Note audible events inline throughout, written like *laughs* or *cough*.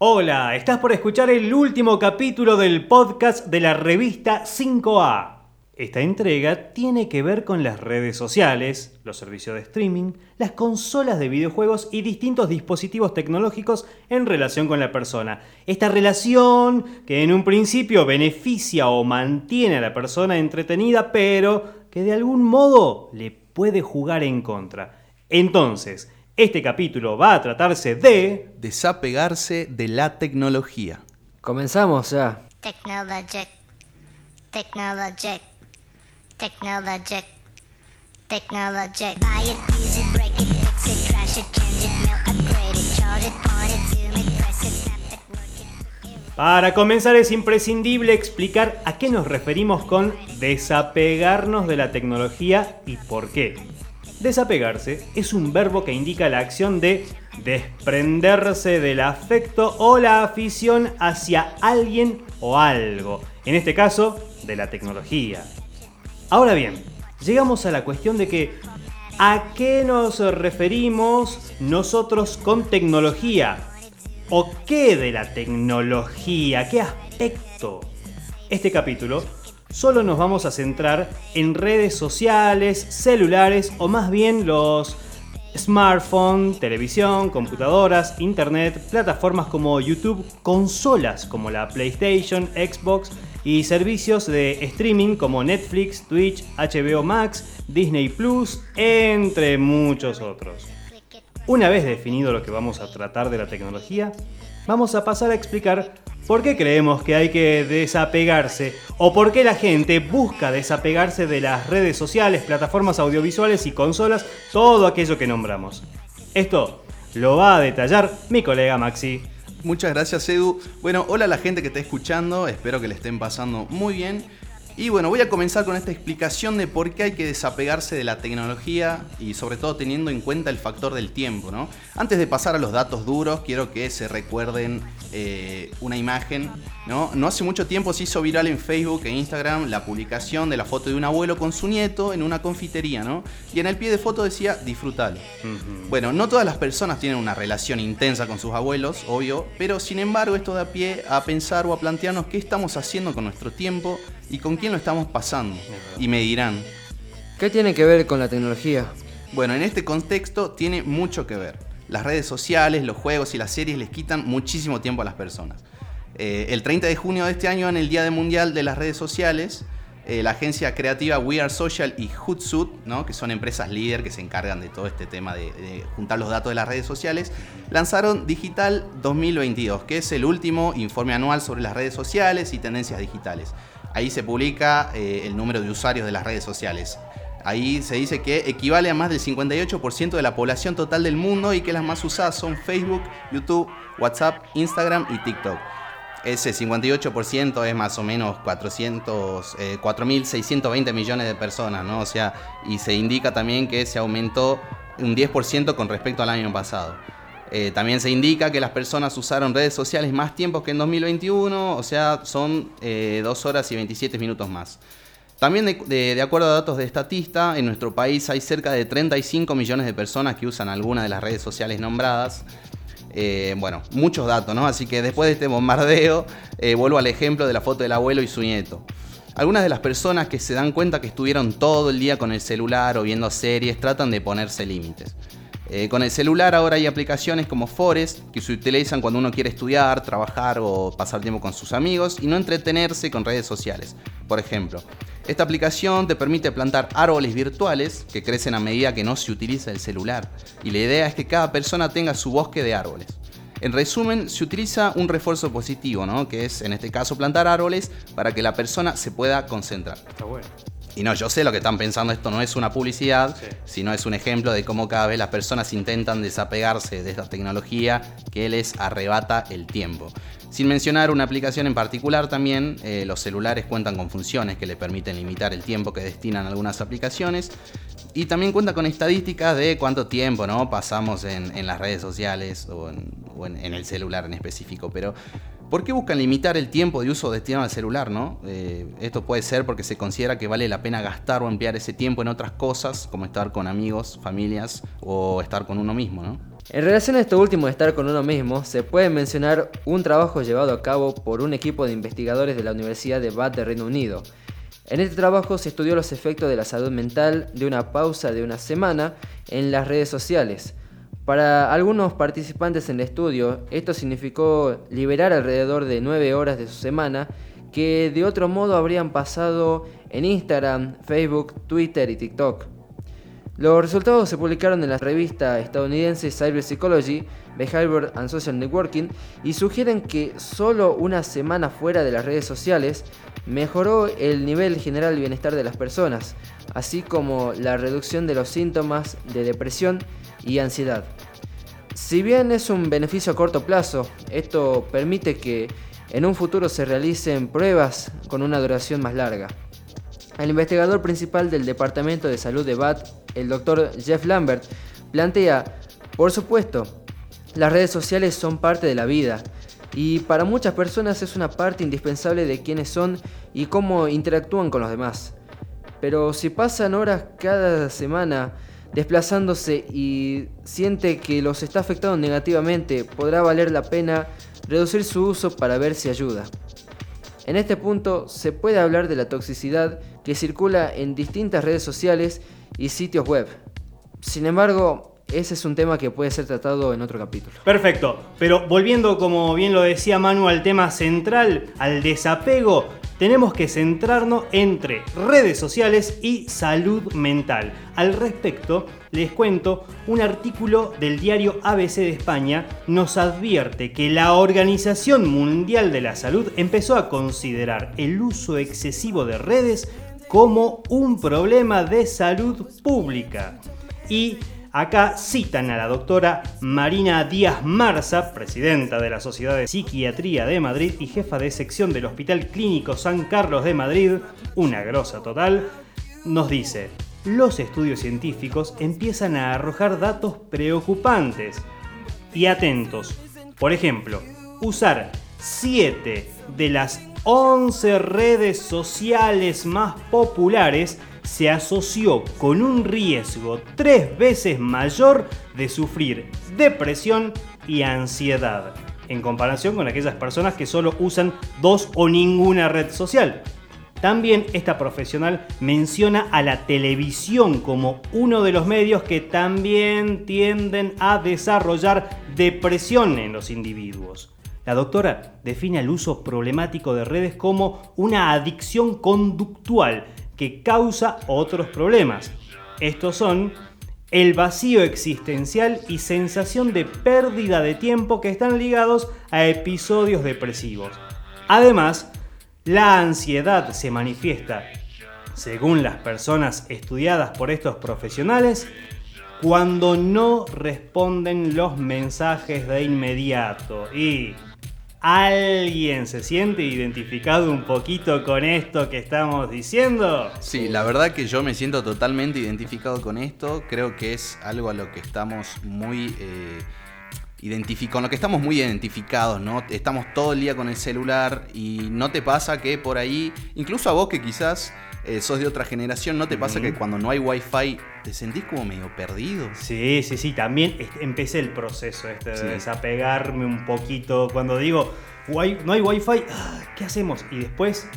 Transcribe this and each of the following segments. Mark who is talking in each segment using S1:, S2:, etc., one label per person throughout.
S1: Hola, estás por escuchar el último capítulo del podcast de la revista 5A. Esta entrega tiene que ver con las redes sociales, los servicios de streaming, las consolas de videojuegos y distintos dispositivos tecnológicos en relación con la persona. Esta relación que en un principio beneficia o mantiene a la persona entretenida, pero que de algún modo le puede jugar en contra. Entonces, este capítulo va a tratarse de...
S2: Desapegarse de la tecnología.
S3: Comenzamos ya.
S4: Technologic. Technologic. Technologic. Technologic. Buy it, use it, break it, fix it, crash it, change it, melt, upgrade it, chart it, point it, zoom it, press it, snap it, work it.
S1: Para comenzar es imprescindible explicar a qué nos referimos con desapegarnos de la tecnología y por qué. Desapegarse es un verbo que indica la acción de desprenderse del afecto o la afición hacia alguien o algo, en este caso, de la tecnología. Ahora bien, llegamos a la cuestión de que ¿a qué nos referimos nosotros con tecnología? ¿O qué de la tecnología? ¿Qué aspecto? Este capítulo solo nos vamos a centrar en redes sociales, celulares o más bien los smartphones, televisión, computadoras, internet, plataformas como YouTube, consolas como la PlayStation, Xbox y servicios de streaming como Netflix, Twitch, HBO Max, Disney Plus, entre muchos otros. Una vez definido lo que vamos a tratar de la tecnología, vamos a pasar a explicar por qué creemos que hay que desapegarse o por qué la gente busca desapegarse de las redes sociales, plataformas audiovisuales y consolas, todo aquello que nombramos. Esto lo va a detallar mi colega Maxi.
S2: Muchas gracias Edu. Bueno, hola a la gente que está escuchando, espero que le estén pasando muy bien. Y bueno, voy a comenzar con esta explicación de por qué hay que desapegarse de la tecnología y sobre todo teniendo en cuenta el factor del tiempo, ¿no? Antes de pasar a los datos duros, quiero que se recuerden eh, una imagen, ¿no? No hace mucho tiempo se hizo viral en Facebook e Instagram la publicación de la foto de un abuelo con su nieto en una confitería, ¿no? Y en el pie de foto decía disfrutalo. Bueno, no todas las personas tienen una relación intensa con sus abuelos, obvio, pero sin embargo esto da pie a pensar o a plantearnos qué estamos haciendo con nuestro tiempo y con quién lo estamos pasando. Y me dirán,
S3: ¿Qué tiene que ver con la tecnología?
S2: bueno, en este contexto tiene mucho que ver. Las redes sociales, los juegos y las series les quitan muchísimo tiempo a las personas. Eh, el 30 de junio de este año, en el Día de Mundial de las Redes Sociales, eh, la agencia creativa We Are Social y Hootsuite, ¿no? que son empresas líder que se encargan de todo este tema de, de juntar los datos de las redes sociales, lanzaron Digital 2022, que es el último informe anual sobre las redes sociales y tendencias digitales. Ahí se publica eh, el número de usuarios de las redes sociales. Ahí se dice que equivale a más del 58% de la población total del mundo y que las más usadas son Facebook, YouTube, WhatsApp, Instagram y TikTok. Ese 58% es más o menos 400, eh, 4.620 millones de personas, ¿no? O sea, y se indica también que se aumentó un 10% con respecto al año pasado. Eh, también se indica que las personas usaron redes sociales más tiempo que en 2021, o sea, son 2 horas y 27 minutos más. También de acuerdo a datos de Estatista, en nuestro país hay cerca de 35 millones de personas que usan alguna de las redes sociales nombradas. Eh, bueno, muchos datos, ¿no? Así que después de este bombardeo, eh, vuelvo al ejemplo de la foto del abuelo y su nieto. Algunas de las personas que se dan cuenta que estuvieron todo el día con el celular o viendo series tratan de ponerse límites. Eh, con el celular ahora hay aplicaciones como Forest que se utilizan cuando uno quiere estudiar, trabajar o pasar tiempo con sus amigos y no entretenerse con redes sociales. Por ejemplo, esta aplicación te permite plantar árboles virtuales que crecen a medida que no se utiliza el celular. Y la idea es que cada persona tenga su bosque de árboles. En resumen, se utiliza un refuerzo positivo, ¿no? que es en este caso plantar árboles para que la persona se pueda concentrar.
S1: Está bueno.
S2: Y no, yo sé lo que están pensando, esto no es una publicidad,
S1: Sí.
S2: sino es un ejemplo de cómo cada vez las personas intentan desapegarse de esta tecnología que les arrebata el tiempo. Sin mencionar una aplicación en particular también, eh, los celulares cuentan con funciones que le permiten limitar el tiempo que destinan algunas aplicaciones y también cuenta con estadísticas de cuánto tiempo ¿no? pasamos en, en las redes sociales o, en, o en- en el celular en específico. Pero, ¿por qué buscan limitar el tiempo de uso destinado al celular? ¿no? Eh, esto puede ser porque se considera que vale la pena gastar o emplear ese tiempo en otras cosas, como estar con amigos, familias o estar con uno mismo. ¿no?
S3: En relación a esto último de estar con uno mismo, se puede mencionar un trabajo llevado a cabo por un equipo de investigadores de la Universidad de Bath de Reino Unido. En este trabajo se estudió los efectos de la salud mental de una pausa de una semana en las redes sociales. Para algunos participantes en el estudio, esto significó liberar alrededor de 9 horas de su semana que de otro modo habrían pasado en Instagram, Facebook, Twitter y TikTok. Los resultados se publicaron en la revista estadounidense Cyber Psychology, Behavior and Social Networking y sugieren que solo una semana fuera de las redes sociales mejoró el nivel general de bienestar de las personas, así como la reducción de los síntomas de depresión y ansiedad. Si bien es un beneficio a corto plazo, esto permite que en un futuro se realicen pruebas con una duración más larga. El investigador principal del Departamento de Salud de Bath, el doctor Jeff Lambert, plantea, por supuesto, las redes sociales son parte de la vida y para muchas personas es una parte indispensable de quiénes son y cómo interactúan con los demás. Pero si pasan horas cada semana desplazándose y siente que los está afectando negativamente, podrá valer la pena reducir su uso para ver si ayuda. En este punto se puede hablar de la toxicidad que circula en distintas redes sociales y sitios web. Sin embargo, ese es un tema que puede ser tratado en otro capítulo.
S1: Perfecto, pero volviendo como bien lo decía Manu al tema central, al desapego, tenemos que centrarnos entre redes sociales y salud mental. Al respecto, les cuento, un artículo del diario ABC de España nos advierte que la Organización Mundial de la Salud empezó a considerar el uso excesivo de redes como un problema de salud pública. Y Acá citan a la doctora Marina Díaz Marza, presidenta de la Sociedad de Psiquiatría de Madrid y jefa de sección del Hospital Clínico San Carlos de Madrid, una grosa total, nos dice, los estudios científicos empiezan a arrojar datos preocupantes. Y atentos, por ejemplo, usar 7 de las 11 redes sociales más populares se asoció con un riesgo tres veces mayor de sufrir depresión y ansiedad, en comparación con aquellas personas que solo usan dos o ninguna red social. También esta profesional menciona a la televisión como uno de los medios que también tienden a desarrollar depresión en los individuos. La doctora define el uso problemático de redes como una adicción conductual que causa otros problemas. Estos son el vacío existencial y sensación de pérdida de tiempo que están ligados a episodios depresivos. Además, la ansiedad se manifiesta, según las personas estudiadas por estos profesionales, cuando no responden los mensajes de inmediato y ¿Alguien se siente identificado un poquito con esto que estamos diciendo?
S2: Sí, la verdad que yo me siento totalmente identificado con esto. Creo que es algo a lo que estamos muy eh, con lo que estamos muy identificados, ¿no? Estamos todo el día con el celular y no te pasa que por ahí, incluso a vos que quizás eh, sos de otra generación, ¿no te pasa que cuando no hay wifi te sentís como medio perdido?
S1: Sí, sí, sí, también empecé el proceso este de desapegarme un poquito. Cuando digo, no hay wifi, ah, ¿qué hacemos? Y después,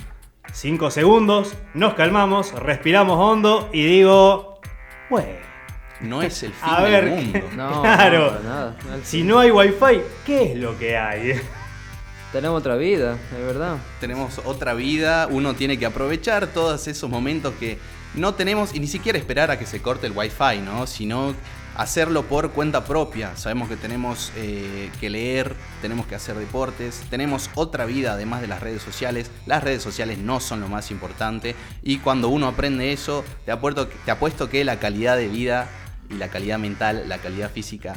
S1: cinco segundos, nos calmamos, respiramos hondo y digo, bueno.
S2: No es el *laughs* fin del mundo.
S1: No, *laughs* claro. nada. si no hay wifi, ¿qué es lo que hay?
S3: Tenemos otra vida, es verdad.
S2: Tenemos otra vida, uno tiene que aprovechar todos esos momentos que no tenemos y ni siquiera esperar a que se corte el wifi, ¿no? Sino hacerlo por cuenta propia. Sabemos que tenemos eh, que leer, tenemos que hacer deportes, tenemos otra vida además de las redes sociales. Las redes sociales no son lo más importante y cuando uno aprende eso, te apuesto, te apuesto que la calidad de vida y la calidad mental, la calidad física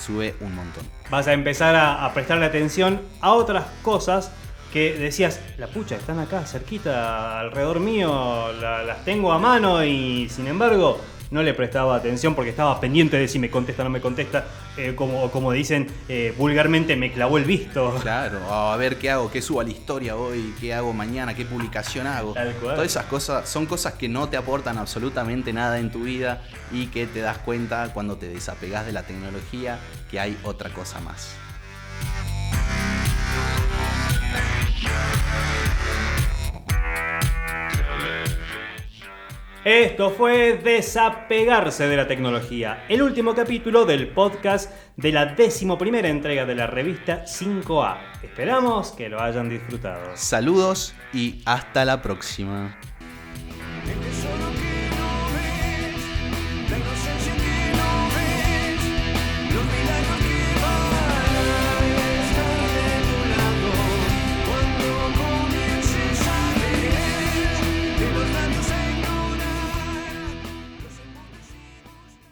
S2: sube un montón.
S1: Vas a empezar a, prestarle atención a otras cosas que decías, la pucha, están acá cerquita, alrededor mío, las tengo a mano y sin embargo no le prestaba atención porque estaba pendiente de si me contesta o no me contesta. Eh, como, como dicen eh, vulgarmente, me clavó el visto.
S2: Claro, a ver qué hago, qué subo a la historia hoy, qué hago mañana, qué publicación hago.
S1: Tal cual.
S2: Todas esas cosas son cosas que no te aportan absolutamente nada en tu vida y que te das cuenta cuando te desapegas de la tecnología que hay otra cosa más.
S1: Esto fue Desapegarse de la tecnología, el último capítulo del podcast de la decimoprimera entrega de la revista 5A. Esperamos que lo hayan disfrutado.
S2: Saludos y hasta la próxima.